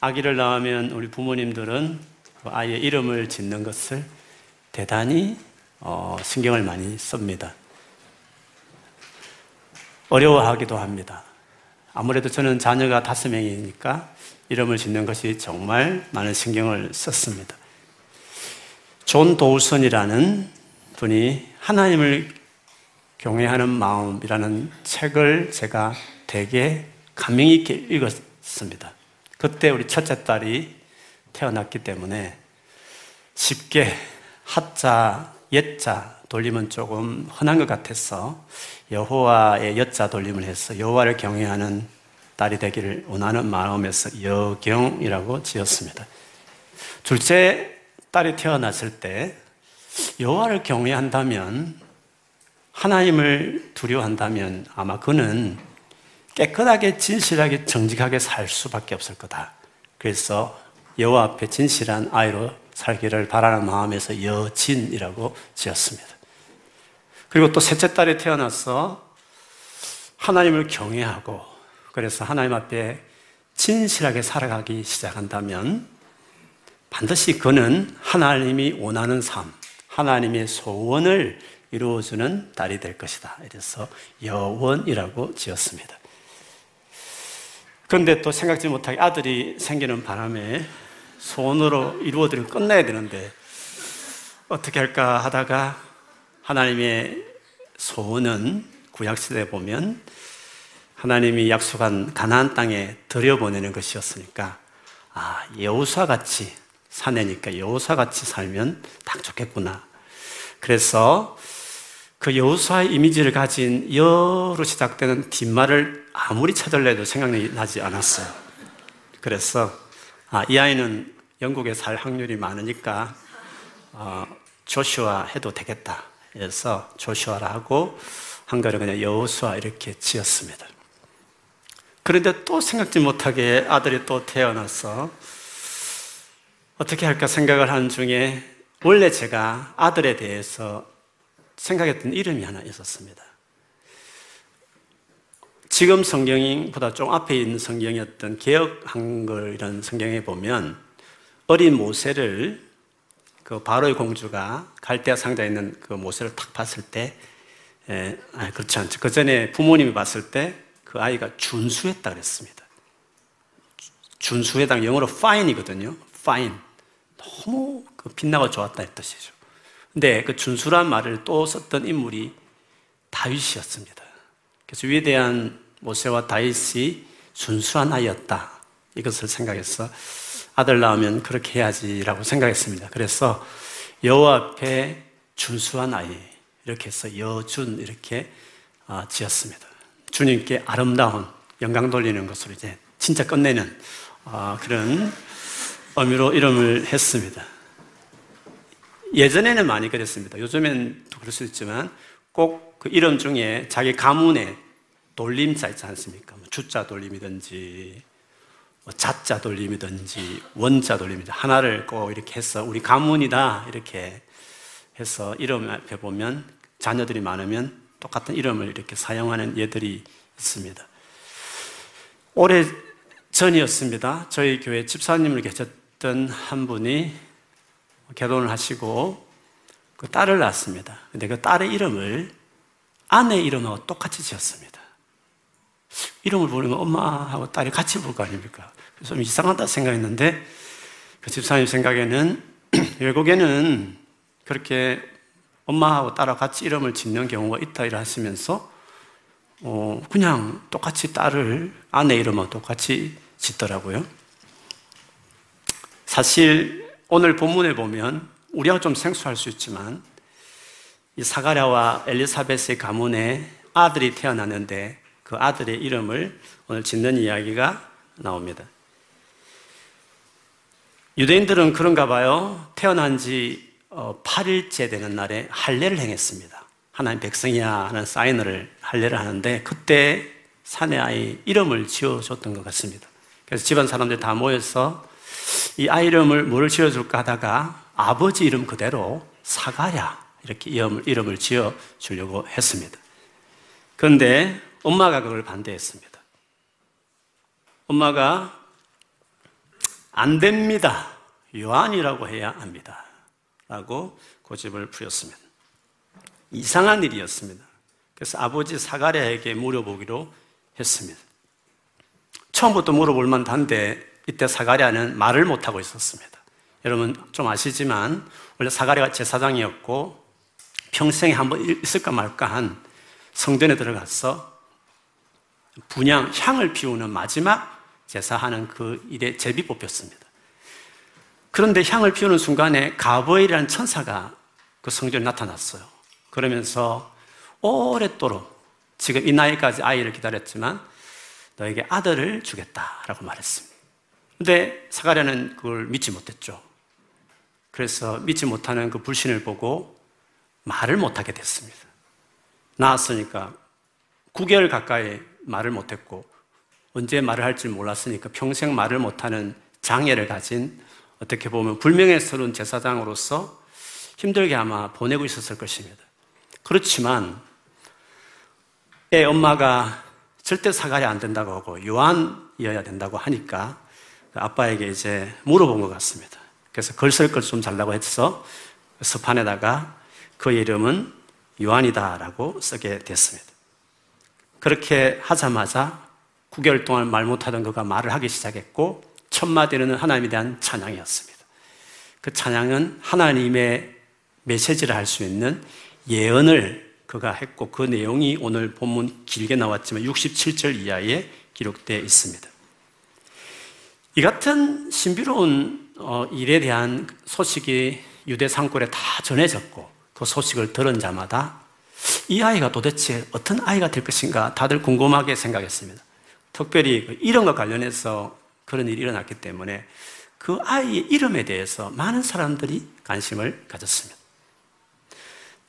아기를 낳으면 우리 부모님들은 그 아이의 이름을 짓는 것을 대단히 어, 신경을 많이 씁니다. 어려워하기도 합니다. 아무래도 저는 자녀가 다섯 명이니까 이름을 짓는 것이 정말 많은 신경을 썼습니다. 존 도우선이라는 분이 하나님을 경외하는 마음이라는 책을 제가 되게 감명 있게 읽었습니다. 그때 우리 첫째 딸이 태어났기 때문에 쉽게 하자, 옛자 돌림은 조금 흔한 것 같아서 여호와의 엿자 돌림을 해서 여호와를 경외하는 딸이 되기를 원하는 마음에서 여경이라고 지었습니다. 둘째 딸이 태어났을 때 여호와를 경외한다면 하나님을 두려워한다면 아마 그는 깨끗하게 진실하게 정직하게 살 수밖에 없을 거다. 그래서 여호와 앞에 진실한 아이로 살기를 바라는 마음에서 여진이라고 지었습니다. 그리고 또 셋째 딸이 태어나서 하나님을 경외하고 그래서 하나님 앞에 진실하게 살아가기 시작한다면 반드시 그는 하나님이 원하는 삶, 하나님의 소원을 이루어주는 딸이 될 것이다. 이래서 여원이라고 지었습니다. 그런데 또 생각지 못하게 아들이 생기는 바람에 소원으로 이루어드리면 끝나야 되는데 어떻게 할까 하다가 하나님의 소원은 구약시대에 보면 하나님이 약속한 가나안 땅에 들여보내는 것이었으니까 아 여우사 같이 사내니까 여우사 같이 살면 딱 좋겠구나. 그래서 그 여호수아의 이미지를 가진 여로 시작되는 뒷말을 아무리 찾을래도 생각이 나지 않았어요. 그래서 아, 이 아이는 영국에 살 확률이 많으니까 어, 조슈아 해도 되겠다. 그래서 조슈아라 하고 한글은 그냥 여호수아 이렇게 지었습니다. 그런데 또 생각지 못하게 아들이 또 태어나서 어떻게 할까 생각을 한 중에 원래 제가 아들에 대해서 생각했던 이름이 하나 있었습니다. 지금 성경보다 좀 앞에 있는 성경이었던 개혁 한글 이런 성경에 보면 어린 모세를 그 바로의 공주가 갈대아 상자에 있는 그 모세를 탁 봤을 때, 에, 아, 그렇지 않죠. 그 전에 부모님이 봤을 때 그 아이가 준수했다 그랬습니다. 준수해당 영어로 fine이거든요. fine. 너무 그 빛나고 좋았다 는 뜻이죠. 근데 그 준수란 말을 또 썼던 인물이 다윗이었습니다. 그래서 위대한 모세와 다윗이 순수한 아이였다. 이것을 생각해서 아들 낳으면 그렇게 해야지라고 생각했습니다. 그래서 여호 앞에 준수한 아이 이렇게 해서 여준 이렇게 아, 지었습니다. 주님께 아름다운 영광 돌리는 것으로 이제 진짜 끝내는 아, 그런 의미로 이름을 했습니다. 예전에는 많이 그랬습니다. 요즘엔 또 그럴 수 있지만 꼭 그 이름 중에 자기 가문에 돌림자 있지 않습니까? 뭐 주자 돌림이든지 뭐 자자 돌림이든지 원자 돌림이든지 하나를 꼭 이렇게 해서 우리 가문이다 이렇게 해서 이름 앞에 보면 자녀들이 많으면 똑같은 이름을 이렇게 사용하는 예들이 있습니다. 오래 전이었습니다. 저희 교회 집사님을 계셨던 한 분이 결혼을 하시고 그 딸을 낳았습니다. 근데 그 딸의 이름을 아내 이름하고 똑같이 지었습니다. 이름을 부르면 엄마하고 딸이 같이 부를 거 아닙니까? 그래서 좀 이상하다 생각했는데 그 집사님 생각에는 외국에는 그렇게 엄마하고 딸하고 같이 이름을 짓는 경우가 있다 이라 하시면서 어, 그냥 똑같이 딸을 아내 이름하고 똑같이 짓더라고요. 사실 오늘 본문에 보면 우리가 좀 생소할 수 있지만 이 사가랴와 엘리사벳의 가문에 아들이 태어났는데 그 아들의 이름을 오늘 짓는 이야기가 나옵니다. 유대인들은 그런가 봐요. 태어난 지 8일째 어, 되는 날에 할례를 행했습니다. 하나님 백성이야 하는 사인을 할례를 하는데 그때 사내 아이 이름을 지어줬던 것 같습니다. 그래서 집안 사람들 다 모여서 이 아이 이름을 뭐를 지어줄까 하다가 아버지 이름 그대로 사가랴 이렇게 이름을 지어 주려고 했습니다. 그런데 엄마가 그걸 반대했습니다. 엄마가 안 됩니다. 요한이라고 해야 합니다. 라고 고집을 부렸습니다. 이상한 일이었습니다. 그래서 아버지 사가랴에게 물어보기로 했습니다. 처음부터 물어볼 만한데 이때 사가랴는 말을 못하고 있었습니다. 여러분 좀 아시지만 원래 사가랴가 제사장이었고 평생에 한 번 있을까 말까 한 성전에 들어가서 분양, 향을 피우는 마지막 제사하는 그 일에 제비 뽑혔습니다. 그런데 향을 피우는 순간에 가브엘이라는 천사가 그 성전에 나타났어요. 그러면서 오랫도록 지금 이 나이까지 아이를 기다렸지만 너에게 아들을 주겠다라고 말했습니다. 근데 사가랴는 그걸 믿지 못했죠. 그래서 믿지 못하는 그 불신을 보고 말을 못하게 됐습니다. 나았으니까 9개월 가까이 말을 못했고 언제 말을 할줄 몰랐으니까 평생 말을 못하는 장애를 가진 어떻게 보면 불명예스러운 제사장으로서 힘들게 아마 보내고 있었을 것입니다. 그렇지만 애 엄마가 절대 사가리 안 된다고 하고 요한이어야 된다고 하니까 아빠에게 이제 물어본 것 같습니다. 그래서 글쓸걸좀 잘라고 해서 서판에다가 그 이름은 요한이다라고 쓰게 됐습니다. 그렇게 하자마자 9개월 동안 말 못하던 그가 말을 하기 시작했고 첫 마디는 하나님에 대한 찬양이었습니다. 그 찬양은 하나님의 메시지를 할 수 있는 예언을 그가 했고 그 내용이 오늘 본문 길게 나왔지만 67절 이하에 기록되어 있습니다. 이 같은 신비로운 어, 일에 대한 소식이 유대 상골에 다 전해졌고 그 소식을 들은 자마다 이 아이가 도대체 어떤 아이가 될 것인가 다들 궁금하게 생각했습니다. 특별히 그 이름과 관련해서 그런 일이 일어났기 때문에 그 아이의 이름에 대해서 많은 사람들이 관심을 가졌습니다.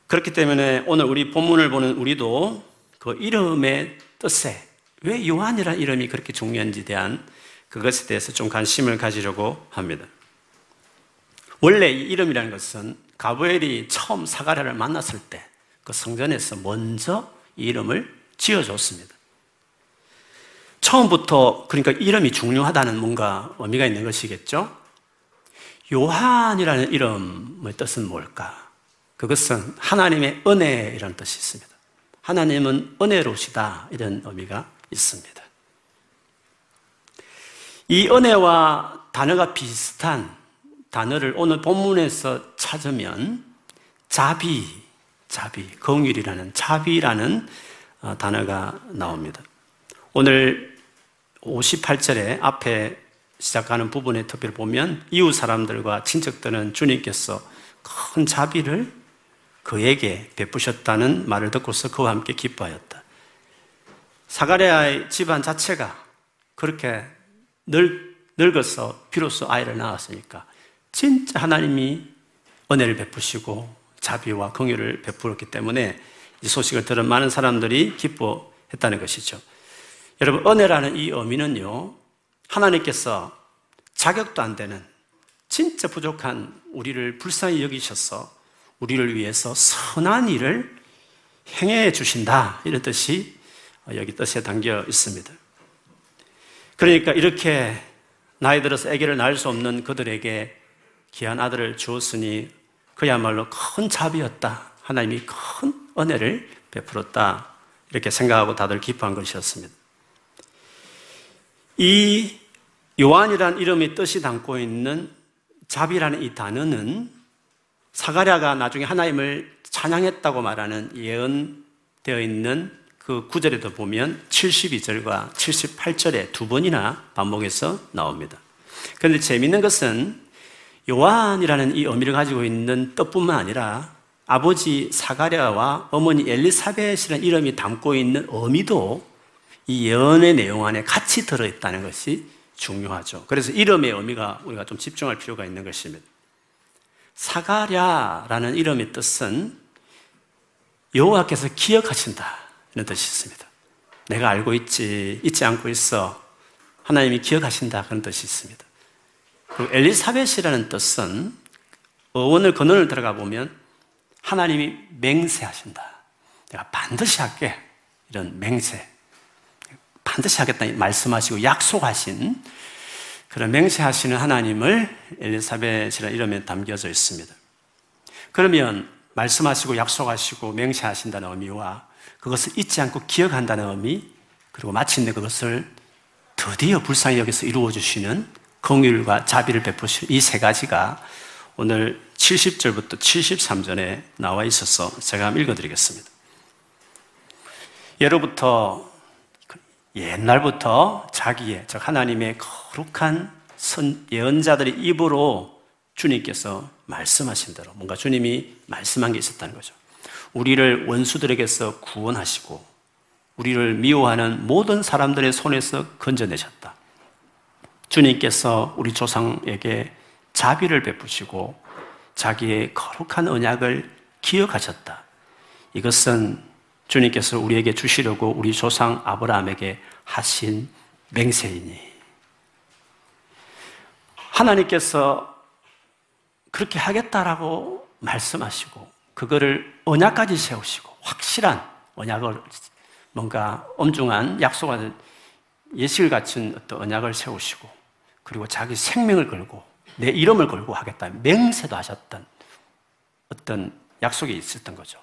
그렇기 때문에 오늘 우리 본문을 보는 우리도 그 이름의 뜻에 왜 요한이라는 이름이 그렇게 중요한지 대한 그것에 대해서 좀 관심을 가지려고 합니다. 원래 이 이름이라는 것은 가브엘이 처음 사가랴를 만났을 때 그 성전에서 먼저 이 이름을 지어줬습니다. 처음부터 그러니까 이름이 중요하다는 뭔가 의미가 있는 것이겠죠? 요한이라는 이름의 뜻은 뭘까? 그것은 하나님의 은혜이라는 뜻이 있습니다. 하나님은 은혜로시다 이런 의미가 있습니다. 이 은혜와 단어가 비슷한 단어를 오늘 본문에서 찾으면 자비, 자비, 공율이라는 자비라는 어, 단어가 나옵니다. 오늘 58절에 앞에 시작하는 부분에 특별히 보면 이웃 사람들과 친척들은 주님께서 큰 자비를 그에게 베푸셨다는 말을 듣고서 그와 함께 기뻐하였다. 사가랴의 집안 자체가 그렇게 늙, 늙어서 비로소 아이를 낳았으니까 진짜 하나님이 은혜를 베푸시고 자비와 긍휼을 베풀었기 때문에 이 소식을 들은 많은 사람들이 기뻐했다는 것이죠. 여러분 은혜라는 이 의미는요. 하나님께서 자격도 안 되는 진짜 부족한 우리를 불쌍히 여기셔서 우리를 위해서 선한 일을 행해 주신다. 이런 뜻이 여기 뜻에 담겨 있습니다. 그러니까 이렇게 나이 들어서 아기를 낳을 수 없는 그들에게 귀한 아들을 주었으니 그야말로 큰 자비였다. 하나님이 큰 은혜를 베풀었다. 이렇게 생각하고 다들 기뻐한 것이었습니다. 이 요한이란 이름의 뜻이 담고 있는 자비라는 이 단어는 사가랴가 나중에 하나님을 찬양했다고 말하는 예언되어 있는 그 구절에도 보면 72절과 78절에 두 번이나 반복해서 나옵니다. 그런데 재미있는 것은 요한이라는 이 의미를 가지고 있는 뜻뿐만 아니라 아버지 사가랴와 어머니 엘리사벳이라는 이름이 담고 있는 의미도 이 예언의 내용 안에 같이 들어있다는 것이 중요하죠. 그래서 이름의 의미가 우리가 좀 집중할 필요가 있는 것입니다. 사가랴라는 이름의 뜻은 여호와께서 기억하신다 이런 뜻이 있습니다. 내가 알고 있지 잊지 않고 있어 하나님이 기억하신다 그런 뜻이 있습니다. 그리고 엘리사벳이라는 뜻은 어원을 근원을 들어가 보면 하나님이 맹세하신다. 내가 반드시 할게 이런 맹세 반드시 하겠다 말씀하시고 약속하신 그런 맹세하시는 하나님을 엘리사벳이라는 이름에 담겨져 있습니다. 그러면 말씀하시고 약속하시고 맹세하신다는 의미와 그것을 잊지 않고 기억한다는 의미 그리고 마침내 그것을 드디어 불쌍히 여기서 이루어 주시는 공율과 자비를 베푸시는 이 세 가지가 오늘 70절부터 73절에 나와 있어서 제가 한번 읽어드리겠습니다. 예로부터 옛날부터 자기의 즉 하나님의 거룩한 선, 예언자들의 입으로 주님께서 말씀하신 대로 뭔가 주님이 말씀한 게 있었다는 거죠. 우리를 원수들에게서 구원하시고 우리를 미워하는 모든 사람들의 손에서 건져내셨다. 주님께서 우리 조상에게 자비를 베푸시고 자기의 거룩한 언약을 기억하셨다. 이것은 주님께서 우리에게 주시려고 우리 조상 아브라함에게 하신 맹세이니. 하나님께서 그렇게 하겠다라고 말씀하시고, 그거를 언약까지 세우시고, 확실한 언약을, 뭔가 엄중한 약속하는 예식을 갖춘 어떤 언약을 세우시고, 그리고 자기 생명을 걸고, 내 이름을 걸고 하겠다. 맹세도 하셨던 어떤 약속이 있었던 거죠.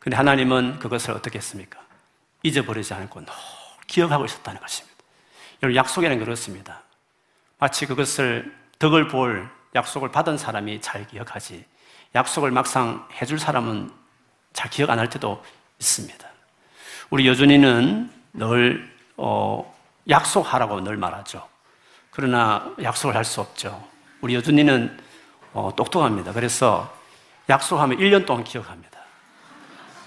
근데 하나님은 그것을 어떻게 했습니까? 잊어버리지 않고 늘 기억하고 있었다는 것입니다. 여러분, 약속에는 그렇습니다. 마치 그것을 덕을 볼 약속을 받은 사람이 잘 기억하지, 약속을 막상 해줄 사람은 잘 기억 안 할 때도 있습니다. 우리 여준이는 늘, 어, 약속하라고 늘 말하죠. 그러나 약속을 할 수 없죠. 우리 여준이는 어, 똑똑합니다. 그래서 약속하면 1년 동안 기억합니다.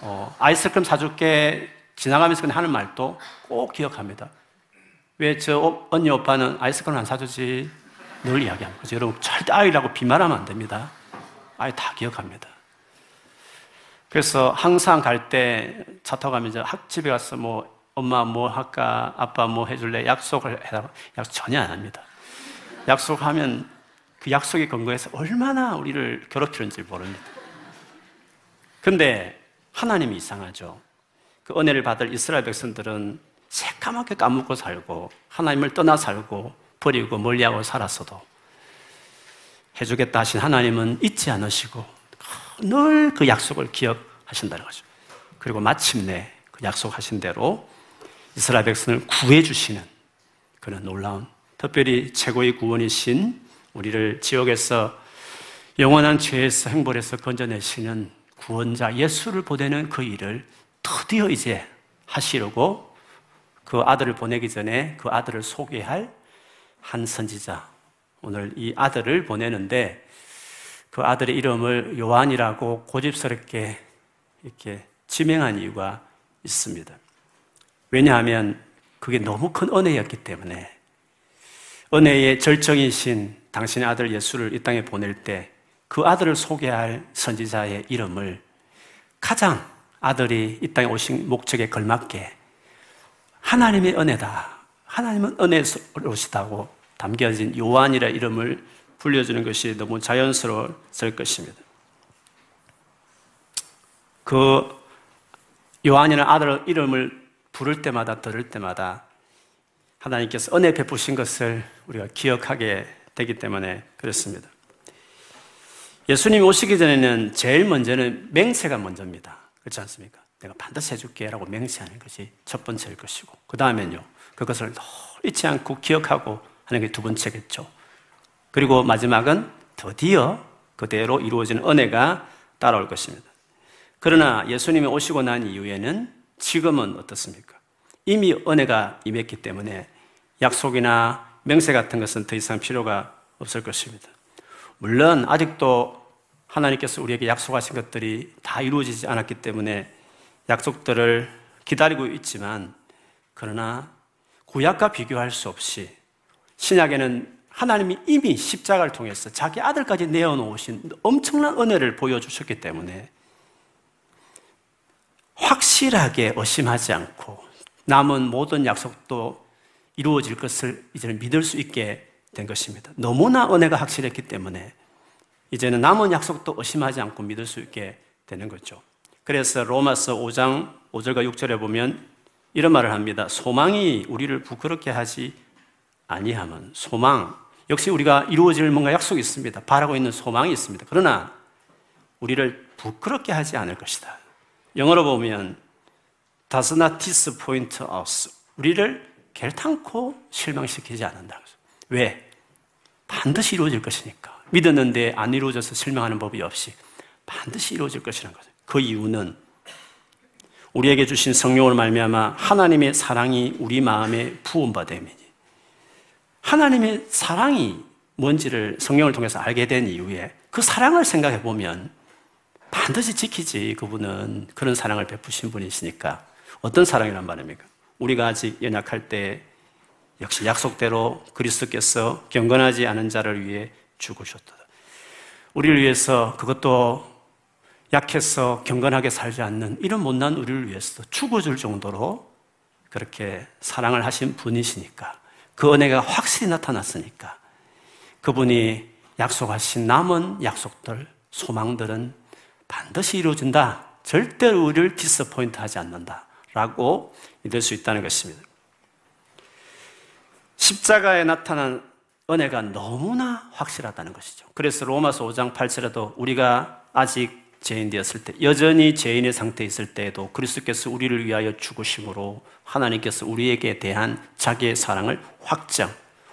어, 아이스크림 사줄게 지나가면서 그냥 하는 말도 꼭 기억합니다. 왜 저 언니 오빠는 아이스크림 안 사주지? 늘 이야기합니다. 여러분 절대 아이라고 비말하면 안 됩니다. 아이 다 기억합니다. 그래서 항상 갈 때 차 타고 가면 이제 집에 가서 뭐 엄마 뭐 할까? 아빠 뭐 해줄래? 약속을 해라. 약속 전혀 안 합니다. 약속하면 그 약속의 근거에서 얼마나 우리를 괴롭히는지 모릅니다. 근데 하나님이 이상하죠. 그 은혜를 받을 이스라엘 백성들은 새까맣게 까먹고 살고 하나님을 떠나 살고 버리고 멀리하고 살았어도 해주겠다 하신 하나님은 잊지 않으시고 늘 그 약속을 기억하신다는 거죠. 그리고 마침내 그 약속하신 대로 이스라엘 백성을 구해주시는 그런 놀라운 특별히 최고의 구원이신 우리를 지옥에서 영원한 죄에서 행벌에서 건져내시는 구원자 예수를 보내는 그 일을 드디어 이제 하시려고 그 아들을 보내기 전에 그 아들을 소개할 한 선지자. 오늘 이 아들을 보내는데 그 아들의 이름을 요한이라고 고집스럽게 이렇게 지명한 이유가 있습니다. 왜냐하면 그게 너무 큰 은혜였기 때문에 은혜의 절정이신 당신의 아들 예수를 이 땅에 보낼 때 그 아들을 소개할 선지자의 이름을 가장 아들이 이 땅에 오신 목적에 걸맞게 하나님의 은혜다. 하나님은 은혜로시다고 담겨진 요한이라 이름을 불려주는 것이 너무 자연스러웠을 것입니다. 그 요한이라는 아들 이름을 부를 때마다 들을 때마다 하나님께서 은혜 베푸신 것을 우리가 기억하게 되기 때문에 그렇습니다. 예수님이 오시기 전에는 제일 먼저는 맹세가 먼저입니다. 그렇지 않습니까? 내가 반드시 해줄게 라고 맹세하는 것이 첫 번째일 것이고, 그 다음엔요, 그것을 잊지 않고 기억하고 하는 게 두 번째겠죠. 그리고 마지막은 드디어 그대로 이루어지는 은혜가 따라올 것입니다. 그러나 예수님이 오시고 난 이후에는 지금은 어떻습니까? 이미 은혜가 임했기 때문에 약속이나 맹세 같은 것은 더 이상 필요가 없을 것입니다. 물론 아직도 하나님께서 우리에게 약속하신 것들이 다 이루어지지 않았기 때문에 약속들을 기다리고 있지만 그러나 구약과 비교할 수 없이 신약에는 하나님이 이미 십자가를 통해서 자기 아들까지 내어놓으신 엄청난 은혜를 보여주셨기 때문에 확실하게 의심하지 않고 남은 모든 약속도 이루어질 것을 이제는 믿을 수 있게 된 것입니다. 너무나 은혜가 확실했기 때문에 이제는 남은 약속도 의심하지 않고 믿을 수 있게 되는 거죠. 그래서 로마서 5장 5절과 6절에 보면 이런 말을 합니다. 소망이 우리를 부끄럽게 하지 아니하면 소망 역시 우리가 이루어질 뭔가 약속이 있습니다. 바라고 있는 소망이 있습니다. 그러나 우리를 부끄럽게 하지 않을 것이다. 영어로 보면 does not disappoint us. 우리를 결탄코 실망시키지 않는다. 왜? 반드시 이루어질 것이니까. 믿었는데 안 이루어져서 실망하는 법이 없이 반드시 이루어질 것이라는 거죠. 그 이유는 우리에게 주신 성령을 말미암아 하나님의 사랑이 우리 마음에 부음받음이니 하나님의 사랑이 뭔지를 성령을 통해서 알게 된 이후에 그 사랑을 생각해 보면 반드시 지키지 그분은 그런 사랑을 베푸신 분이시니까 어떤 사랑이란 말입니까? 우리가 아직 연약할 때 역시 약속대로 그리스도께서 경건하지 않은 자를 위해 죽으셨다. 우리를 위해서 그것도 약해서 경건하게 살지 않는 이런 못난 우리를 위해서 죽어줄 정도로 그렇게 사랑을 하신 분이시니까 그 은혜가 확실히 나타났으니까 그분이 약속하신 남은 약속들, 소망들은 반드시 이루어진다. 절대로 우리를 디스포인트 하지 않는다. 라고 믿을 수 있다는 것입니다. 십자가에 나타난 은혜가 너무나 확실하다는 것이죠. 그래서 로마서 5장 8절에도 우리가 아직 죄인 되었을 때, 여전히 죄인의 상태에 있을 때에도 그리스도께서 우리를 위하여 죽으심으로 하나님께서 우리에게 대한 자기의 사랑을 확정,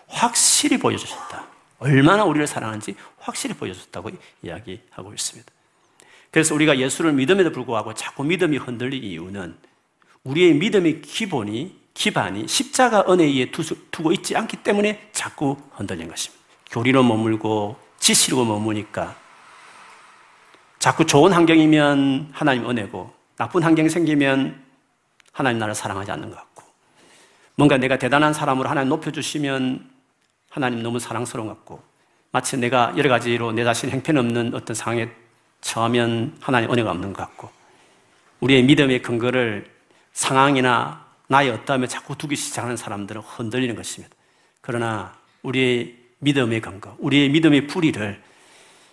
확실히 보여주셨다. 얼마나 우리를 사랑하는지 확실히 보여줬다고 이야기하고 있습니다. 그래서 우리가 예수를 믿음에도 불구하고 자꾸 믿음이 흔들린 이유는 우리의 믿음의 기본이 기반이 십자가 은혜에 두고 있지 않기 때문에 자꾸 흔들린 것입니다. 교리로 머물고 지시로 머무니까 자꾸 좋은 환경이면 하나님 은혜고 나쁜 환경이 생기면 하나님 나를 사랑하지 않는 것 같고 뭔가 내가 대단한 사람으로 하나님 높여주시면 하나님 너무 사랑스러운 것 같고 마치 내가 여러 가지로 내 자신 행편없는 어떤 상황에 처하면 하나님 은혜가 없는 것 같고 우리의 믿음의 근거를 상황이나 나의 어떠함에 자꾸 두기 시작하는 사람들은 흔들리는 것입니다. 그러나 우리의 믿음의 근거, 우리의 믿음의 뿌리를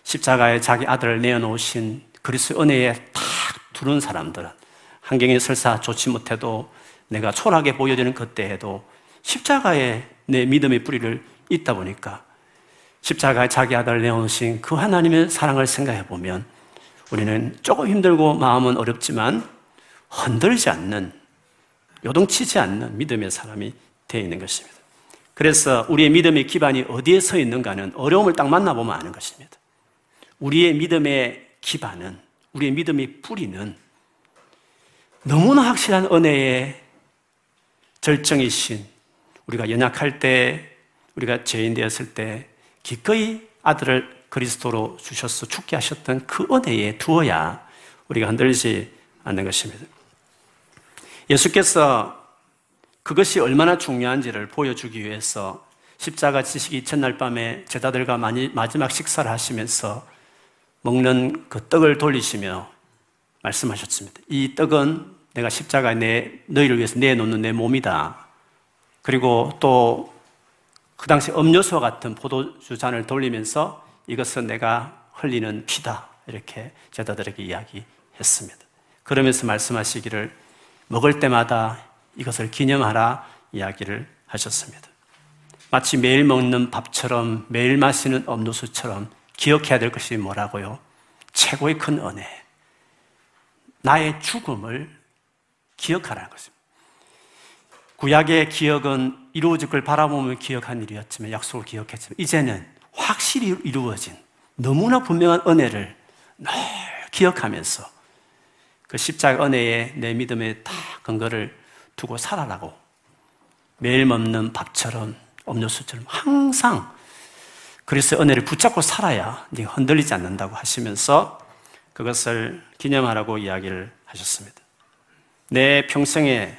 십자가에 자기 아들을 내어놓으신 그리스 은혜에 탁 두는 사람들은 환경이 설사 좋지 못해도 내가 초라하게 보여지는 그때에도 십자가에 내 믿음의 뿌리를 있다 보니까 십자가에 자기 아들을 내어놓으신 그 하나님의 사랑을 생각해 보면 우리는 조금 힘들고 마음은 어렵지만 흔들지 않는 요동치지 않는 믿음의 사람이 되어 있는 것입니다. 그래서 우리의 믿음의 기반이 어디에 서 있는가는 어려움을 딱 만나보면 아는 것입니다. 우리의 믿음의 기반은, 우리의 믿음의 뿌리는 너무나 확실한 은혜의 절정이신 우리가 연약할 때, 우리가 죄인 되었을 때 기꺼이 아들을 그리스도로 주셔서 죽게 하셨던 그 은혜에 두어야 우리가 흔들리지 않는 것입니다. 예수께서 그것이 얼마나 중요한지를 보여주기 위해서 십자가 지식이 첫날 밤에 제자들과 마지막 식사를 하시면서 먹는 그 떡을 돌리시며 말씀하셨습니다. 이 떡은 내가 십자가에 내, 너희를 위해서 내놓는 내 몸이다. 그리고 또 그 당시 음료수와 같은 포도주 잔을 돌리면서 이것은 내가 흘리는 피다. 이렇게 제자들에게 이야기했습니다. 그러면서 말씀하시기를 먹을 때마다 이것을 기념하라 이야기를 하셨습니다. 마치 매일 먹는 밥처럼 매일 마시는 음료수처럼 기억해야 될 것이 뭐라고요? 최고의 큰 은혜. 나의 죽음을 기억하라는 것입니다. 구약의 기억은 이루어질 걸 바라보며 기억한 일이었지만 약속을 기억했지만 이제는 확실히 이루어진 너무나 분명한 은혜를 늘 기억하면서 그 십자가 은혜에 내 믿음에 다 근거를 두고 살아라고 매일 먹는 밥처럼 음료수처럼 항상 그리스의 은혜를 붙잡고 살아야 네가 흔들리지 않는다고 하시면서 그것을 기념하라고 이야기를 하셨습니다. 내 평생에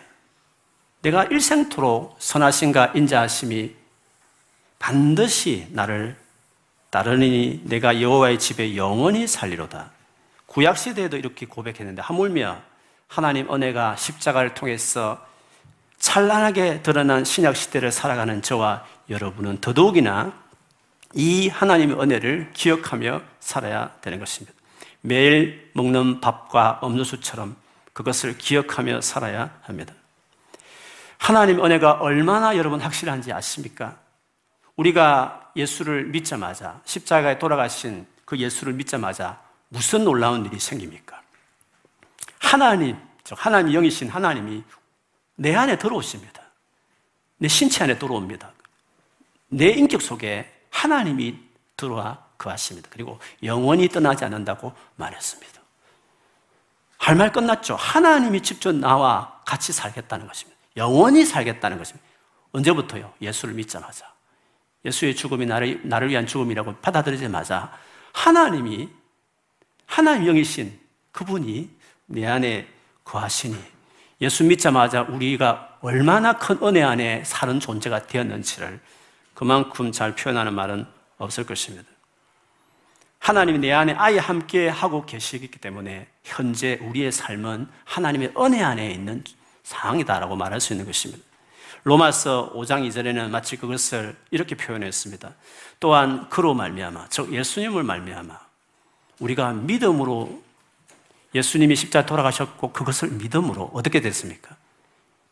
내가 일생토록 선하신가 인자하심이 반드시 나를 따르니 내가 여호와의 집에 영원히 살리로다. 구약 시대에도 이렇게 고백했는데 하물며 하나님 은혜가 십자가를 통해서 찬란하게 드러난 신약 시대를 살아가는 저와 여러분은 더더욱이나 이 하나님의 은혜를 기억하며 살아야 되는 것입니다. 매일 먹는 밥과 음료수처럼 그것을 기억하며 살아야 합니다. 하나님 은혜가 얼마나 여러분 확실한지 아십니까? 우리가 예수를 믿자마자 십자가에 돌아가신 그 예수를 믿자마자 무슨 놀라운 일이 생깁니까? 하나님, 하나님 영이신 하나님이 내 안에 들어오십니다. 내 신체 안에 들어옵니다. 내 인격 속에 하나님이 들어와 거하십니다. 그리고 영원히 떠나지 않는다고 말했습니다. 할 말 끝났죠. 하나님이 직접 나와 같이 살겠다는 것입니다. 영원히 살겠다는 것입니다. 언제부터요? 예수를 믿자마자. 예수의 죽음이 나를, 나를 위한 죽음이라고 받아들이자마자 하나님이, 하나님 영이신 그분이 내 안에 거하시니 예수 믿자마자 우리가 얼마나 큰 은혜 안에 사는 존재가 되었는지를 그만큼 잘 표현하는 말은 없을 것입니다. 하나님이 내 안에 아예 함께 하고 계시기 때문에 현재 우리의 삶은 하나님의 은혜 안에 있는 상황이다라고 말할 수 있는 것입니다. 로마서 5장 2절에는 마치 그것을 이렇게 표현했습니다. 또한 그로 말미암아, 즉 예수님을 말미암아 우리가 믿음으로 예수님이 십자가 돌아가셨고 그것을 믿음으로 어떻게 됐습니까?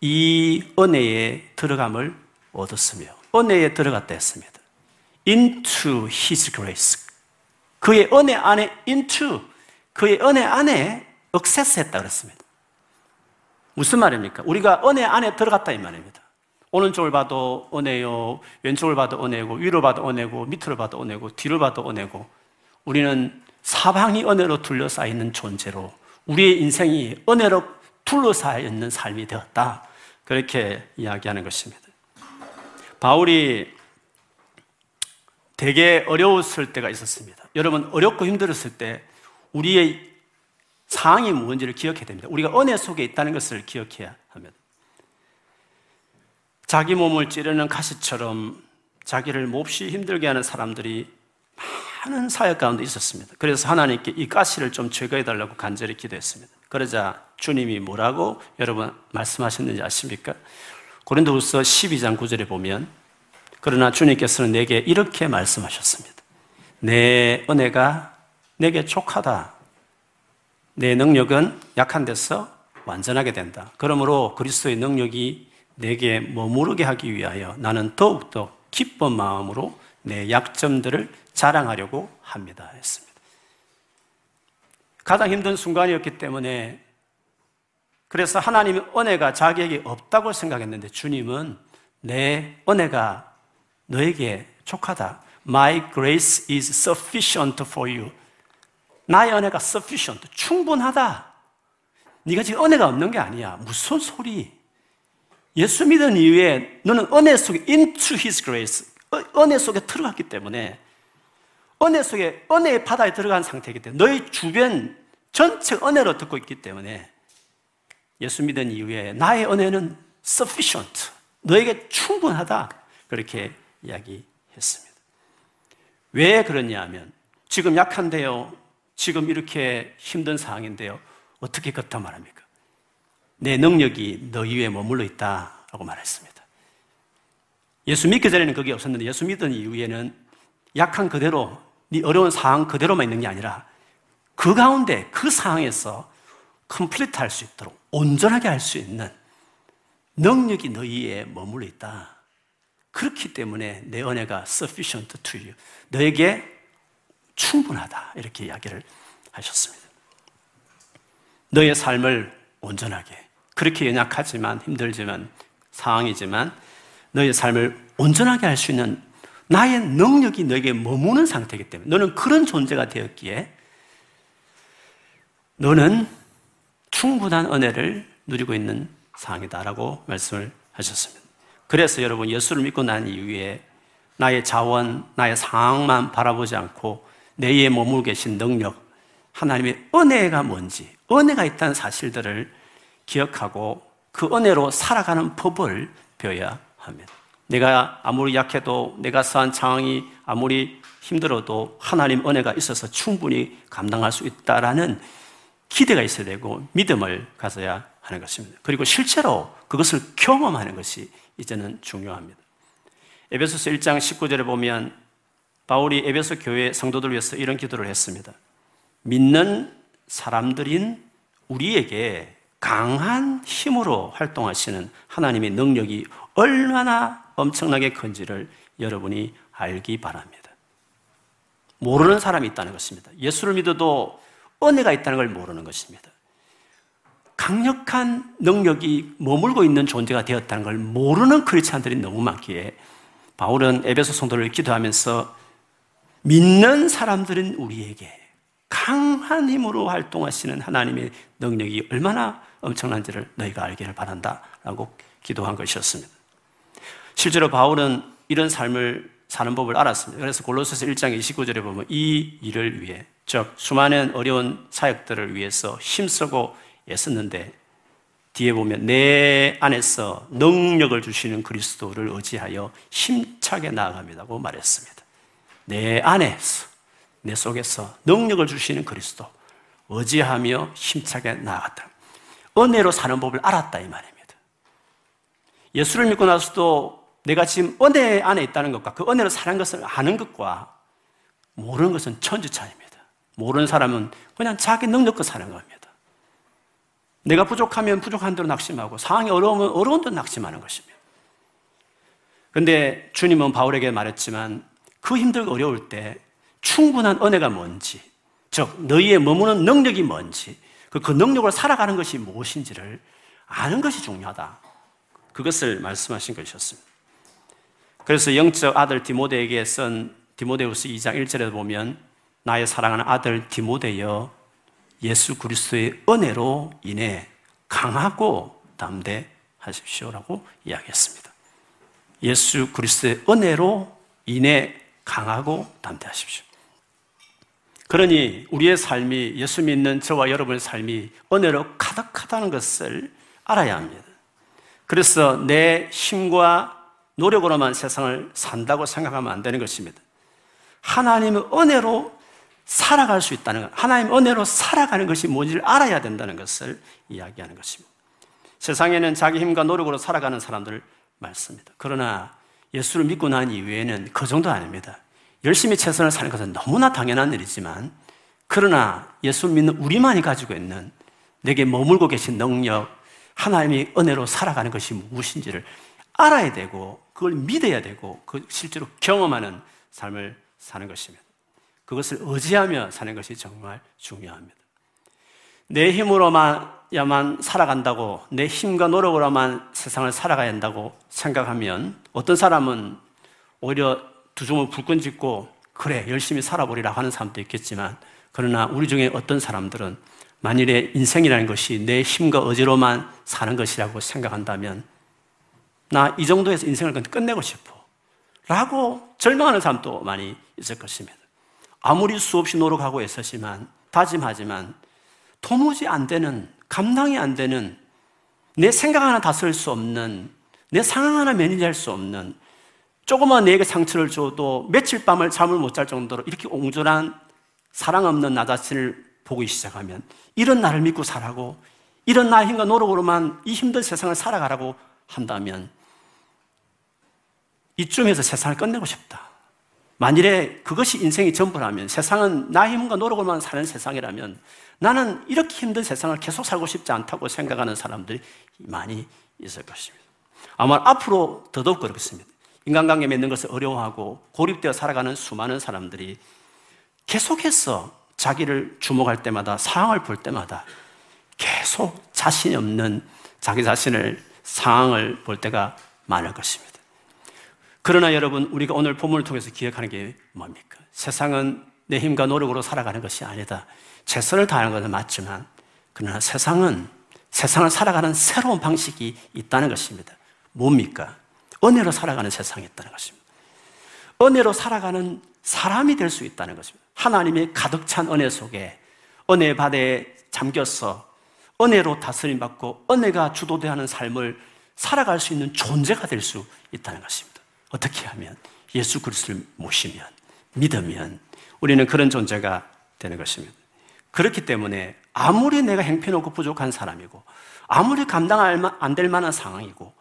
이 은혜에 들어감을 얻었으며 은혜에 들어갔다 했습니다. into his grace. 그의 은혜 안에 into 그의 은혜 안에 access 했다 그랬습니다. 무슨 말입니까? 우리가 은혜 안에 들어갔다 이 말입니다. 오른쪽을 봐도 은혜요, 왼쪽을 봐도 은혜고, 위로 봐도 은혜고, 밑으로 봐도 은혜고, 뒤를 봐도 은혜고, 우리는 사방이 은혜로 둘러싸여 있는 존재로 우리의 인생이 은혜로 둘러싸여 있는 삶이 되었다. 그렇게 이야기하는 것입니다. 바울이 되게 어려웠을 때가 있었습니다. 여러분, 어렵고 힘들었을 때 우리의 상황이 무엇인지를 기억해야 됩니다. 우리가 은혜 속에 있다는 것을 기억해야 합니다. 자기 몸을 찌르는 가시처럼 자기를 몹시 힘들게 하는 사람들이 많은 사역 가운데 있었습니다. 그래서 하나님께 이 가시를 좀 제거해 달라고 간절히 기도했습니다. 그러자 주님이 뭐라고 여러분 말씀하셨는지 아십니까? 고린도후서 12장 9절에 보면 그러나 주님께서는 내게 이렇게 말씀하셨습니다. 내 은혜가 내게 족하다. 내 능력은 약한 데서 완전하게 된다. 그러므로 그리스도의 능력이 내게 머무르게 하기 위하여 나는 더욱더 기쁜 마음으로 내 약점들을 자랑하려고 합니다. 했습니다. 가장 힘든 순간이었기 때문에 그래서 하나님의 은혜가 자기에게 없다고 생각했는데 주님은 내 은혜가 너에게 족하다. My grace is sufficient for you. 나의 은혜가 sufficient, 충분하다. 네가 지금 은혜가 없는 게 아니야. 무슨 소리? 예수 믿은 이후에 너는 은혜 속에 into His grace, 어, 은혜 속에 들어갔기 때문에 은혜 속에 은혜의 바다에 들어간 상태이기 때문에 너희 주변 전체 은혜로 듣고 있기 때문에 예수 믿은 이후에 나의 은혜는 sufficient, 너에게 충분하다 그렇게 이야기했습니다. 왜 그러냐 하면 지금 약한데요. 지금 이렇게 힘든 상황인데요. 어떻게 그렇다 말합니까? 내 능력이 너 위에 머물러 있다라고 말했습니다. 예수 믿기 전에는 그게 없었는데 예수 믿은 이후에는 약한 그대로 네 어려운 상황 그대로만 있는 게 아니라 그 가운데 그 상황에서 complete 할 수 있도록 온전하게 할 수 있는 능력이 너희에 머물러 있다. 그렇기 때문에 내 은혜가 sufficient to you. 너에게 충분하다. 이렇게 이야기를 하셨습니다. 너의 삶을 온전하게 그렇게 연약하지만 힘들지만 상황이지만 너의 삶을 온전하게 할 수 있는 나의 능력이 너에게 머무는 상태이기 때문에 너는 그런 존재가 되었기에 너는 충분한 은혜를 누리고 있는 상황이다라고 말씀을 하셨습니다. 그래서 여러분 예수를 믿고 난 이후에 나의 자원, 나의 상황만 바라보지 않고 내에 머물고 계신 능력, 하나님의 은혜가 뭔지, 은혜가 있다는 사실들을 기억하고 그 은혜로 살아가는 법을 배워야 합니다. 내가 아무리 약해도 내가 처한 상황이 아무리 힘들어도 하나님 은혜가 있어서 충분히 감당할 수 있다라는 기대가 있어야 되고 믿음을 가져야 하는 것입니다. 그리고 실제로 그것을 경험하는 것이 이제는 중요합니다. 에베소서 1장 19절에 보면 바울이 에베소 교회 성도들 위해서 이런 기도를 했습니다. 믿는 사람들인 우리에게 강한 힘으로 활동하시는 하나님의 능력이 얼마나 엄청나게 큰지를 여러분이 알기 바랍니다. 모르는 사람이 있다는 것입니다. 예수를 믿어도 은혜가 있다는 걸 모르는 것입니다. 강력한 능력이 머물고 있는 존재가 되었다는 걸 모르는 크리스찬들이 너무 많기에 바울은 에베소 성도를 기도하면서 믿는 사람들은 우리에게 강한 힘으로 활동하시는 하나님의 능력이 얼마나 엄청난지를 너희가 알기를 바란다 라고 기도한 것이었습니다. 실제로 바울은 이런 삶을 사는 법을 알았습니다. 그래서 골로새서 1장 29절에 보면 이 일을 위해 즉 수많은 어려운 사역들을 위해서 힘쓰고 애썼는데 뒤에 보면 내 안에서 능력을 주시는 그리스도를 의지하여 힘차게 나아갑니다고 말했습니다. 내 안에서 내 속에서 능력을 주시는 그리스도 의지하며 힘차게 나아갔다. 은혜로 사는 법을 알았다 이 말입니다. 예수를 믿고 나서도 내가 지금 은혜 안에 있다는 것과 그 은혜로 사는 것을 아는 것과 모르는 것은 천지 차이입니다. 모르는 사람은 그냥 자기 능력껏 사는 겁니다. 내가 부족하면 부족한 대로 낙심하고 상황이 어려우면 어려운 대로 낙심하는 것입니다. 근데 주님은 바울에게 말했지만 그 힘들고 어려울 때 충분한 은혜가 뭔지, 즉, 너희의 머무는 능력이 뭔지, 그, 그 능력을 살아가는 것이 무엇인지를 아는 것이 중요하다. 그것을 말씀하신 것이었습니다. 그래서 영적 아들 디모데에게 쓴 디모데우스 2장 1절에 보면 나의 사랑하는 아들 디모데여 예수 그리스도의 은혜로 인해 강하고 담대하십시오라고 이야기했습니다. 예수 그리스도의 은혜로 인해 강하고 담대하십시오. 그러니 우리의 삶이 예수 믿는 저와 여러분의 삶이 은혜로 가득하다는 것을 알아야 합니다. 그래서 내 힘과 노력으로만 세상을 산다고 생각하면 안 되는 것입니다. 하나님의 은혜로 살아갈 수 있다는 것, 하나님 은혜로 살아가는 것이 뭔지를 알아야 된다는 것을 이야기하는 것입니다. 세상에는 자기 힘과 노력으로 살아가는 사람들 많습니다. 그러나 예수를 믿고 난 이후에는 그 정도 아닙니다. 열심히 최선을 사는 것은 너무나 당연한 일이지만 그러나 예수 믿는 우리만이 가지고 있는 내게 머물고 계신 능력, 하나님의 은혜로 살아가는 것이 무엇인지를 알아야 되고 그걸 믿어야 되고 그 실제로 경험하는 삶을 사는 것입니다. 그것을 의지하며 사는 것이 정말 중요합니다. 내 힘으로만야만 살아간다고 내 힘과 노력으로만 세상을 살아가야 한다고 생각하면 어떤 사람은 오히려 두 종을 불끈 짓고 그래 열심히 살아보리라 하는 사람도 있겠지만 그러나 우리 중에 어떤 사람들은 만일에 인생이라는 것이 내 힘과 의지로만 사는 것이라고 생각한다면 나 이 정도에서 인생을 끝내고 싶어 라고 절망하는 사람도 많이 있을 것입니다. 아무리 수없이 노력하고 애쓰지만 다짐하지만 도무지 안 되는 감당이 안 되는 내 생각 하나 다스릴 수 없는 내 상황 하나 매니지할 수 없는 조그만 내게 상처를 줘도 며칠 밤을 잠을 못 잘 정도로 이렇게 옹졸한 사랑 없는 나 자신을 보기 시작하면 이런 나를 믿고 살라고 이런 나의 힘과 노력으로만 이 힘든 세상을 살아가라고 한다면 이쯤에서 세상을 끝내고 싶다. 만일에 그것이 인생의 전부라면 세상은 나의 힘과 노력으로만 사는 세상이라면 나는 이렇게 힘든 세상을 계속 살고 싶지 않다고 생각하는 사람들이 많이 있을 것입니다. 아마 앞으로 더더욱 그렇겠습니다. 인간관계 맺는 것을 어려워하고 고립되어 살아가는 수많은 사람들이 계속해서 자기를 주목할 때마다 상황을 볼 때마다 계속 자신이 없는 자기 자신을 상황을 볼 때가 많을 것입니다. 그러나 여러분 우리가 오늘 본문을 통해서 기억하는 게 뭡니까? 세상은 내 힘과 노력으로 살아가는 것이 아니다. 최선을 다하는 것은 맞지만 그러나 세상은 세상을 살아가는 새로운 방식이 있다는 것입니다. 뭡니까? 은혜로 살아가는 세상이 있다는 것입니다. 은혜로 살아가는 사람이 될 수 있다는 것입니다. 하나님의 가득 찬 은혜 속에 은혜 바다에 잠겨서 은혜로 다스림 받고 은혜가 주도되는 삶을 살아갈 수 있는 존재가 될 수 있다는 것입니다. 어떻게 하면 예수 그리스도를 모시면 믿으면 우리는 그런 존재가 되는 것입니다. 그렇기 때문에 아무리 내가 행편없고 부족한 사람이고 아무리 감당 안될 만한 상황이고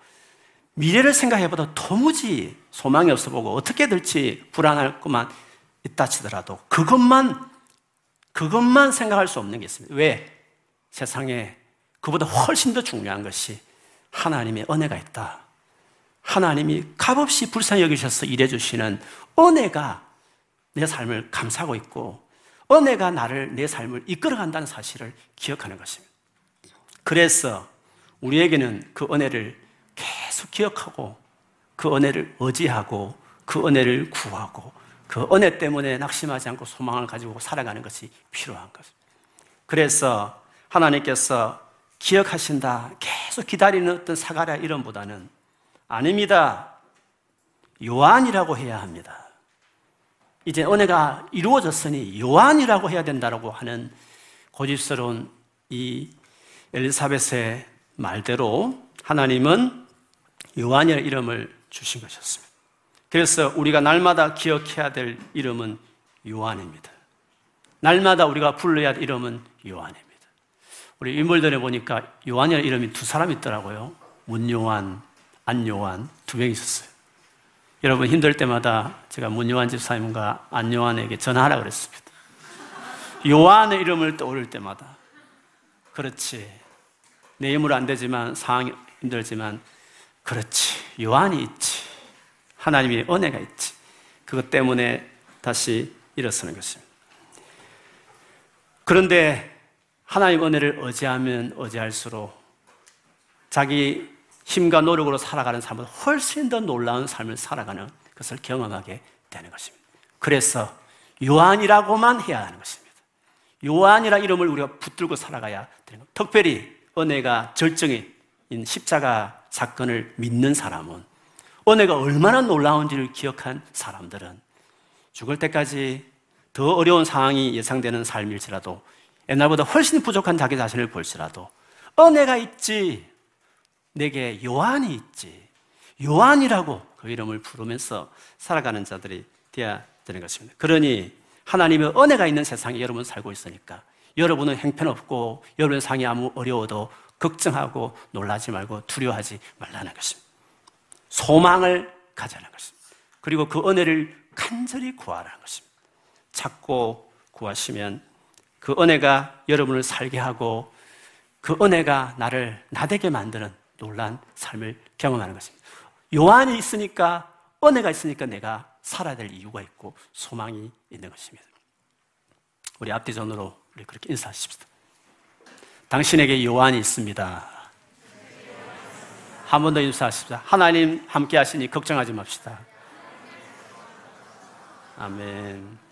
미래를 생각해봐도 도무지 소망이 없어 보고 어떻게 될지 불안할 것만 있다 치더라도 그것만, 그것만 생각할 수 없는 게 있습니다. 왜? 세상에 그보다 훨씬 더 중요한 것이 하나님의 은혜가 있다. 하나님이 값없이 불쌍히 여기셔서 일해주시는 은혜가 내 삶을 감싸고 있고 은혜가 나를 내 삶을 이끌어간다는 사실을 기억하는 것입니다. 그래서 우리에게는 그 은혜를 계속 기억하고 그 은혜를 의지하고 그 은혜를 구하고 그 은혜 때문에 낙심하지 않고 소망을 가지고 살아가는 것이 필요한 것. 그래서 하나님께서 기억하신다, 계속 기다리는 어떤 사가랴 이름보다는 아닙니다. 요한이라고 해야 합니다. 이제 은혜가 이루어졌으니 요한이라고 해야 된다고 하는 고집스러운 이 엘리사벳의 말대로 하나님은 요한이라는 이름을 주신 것이었습니다. 그래서 우리가 날마다 기억해야 될 이름은 요한입니다. 날마다 우리가 불러야 할 이름은 요한입니다. 우리 인물들에 보니까 요한이라는 이름이 두 사람 있더라고요. 문요한, 안요한 두 명 있었어요. 여러분 힘들 때마다 제가 문요한 집사님과 안요한에게 전화하라 그랬습니다. 요한의 이름을 떠오를 때마다 그렇지 내 힘으로 안 되지만 상황이 힘들지만 그렇지 요한이 있지 하나님의 은혜가 있지 그것 때문에 다시 일어서는 것입니다. 그런데 하나님 은혜를 의지하면 의지할수록 자기 힘과 노력으로 살아가는 삶은 훨씬 더 놀라운 삶을 살아가는 것을 경험하게 되는 것입니다. 그래서 요한이라고만 해야 하는 것입니다. 요한이라 이름을 우리가 붙들고 살아가야 되는 것. 특별히 은혜가 절정인 십자가 사건을 믿는 사람은 은혜가 얼마나 놀라운지를 기억한 사람들은 죽을 때까지 더 어려운 상황이 예상되는 삶일지라도 옛날보다 훨씬 부족한 자기 자신을 볼지라도 은혜가 있지 내게 요한이 있지 요한이라고 그 이름을 부르면서 살아가는 자들이 되어야 되는 것입니다. 그러니 하나님의 은혜가 있는 세상에 여러분 살고 있으니까 여러분은 행편없고 여러분 상이 아무 어려워도 걱정하고 놀라지 말고 두려워하지 말라는 것입니다. 소망을 가자는 것입니다. 그리고 그 은혜를 간절히 구하라는 것입니다. 찾고 구하시면 그 은혜가 여러분을 살게 하고 그 은혜가 나를 나되게 만드는 놀란 삶을 경험하는 것입니다. 요한이 있으니까 은혜가 있으니까 내가 살아야 될 이유가 있고 소망이 있는 것입니다. 우리 앞뒤 전으로 우리 그렇게 인사하십시다. 당신에게 요한이 있습니다. 한 번 더 인사하십시다. 하나님 함께 하시니 걱정하지 맙시다. 아멘.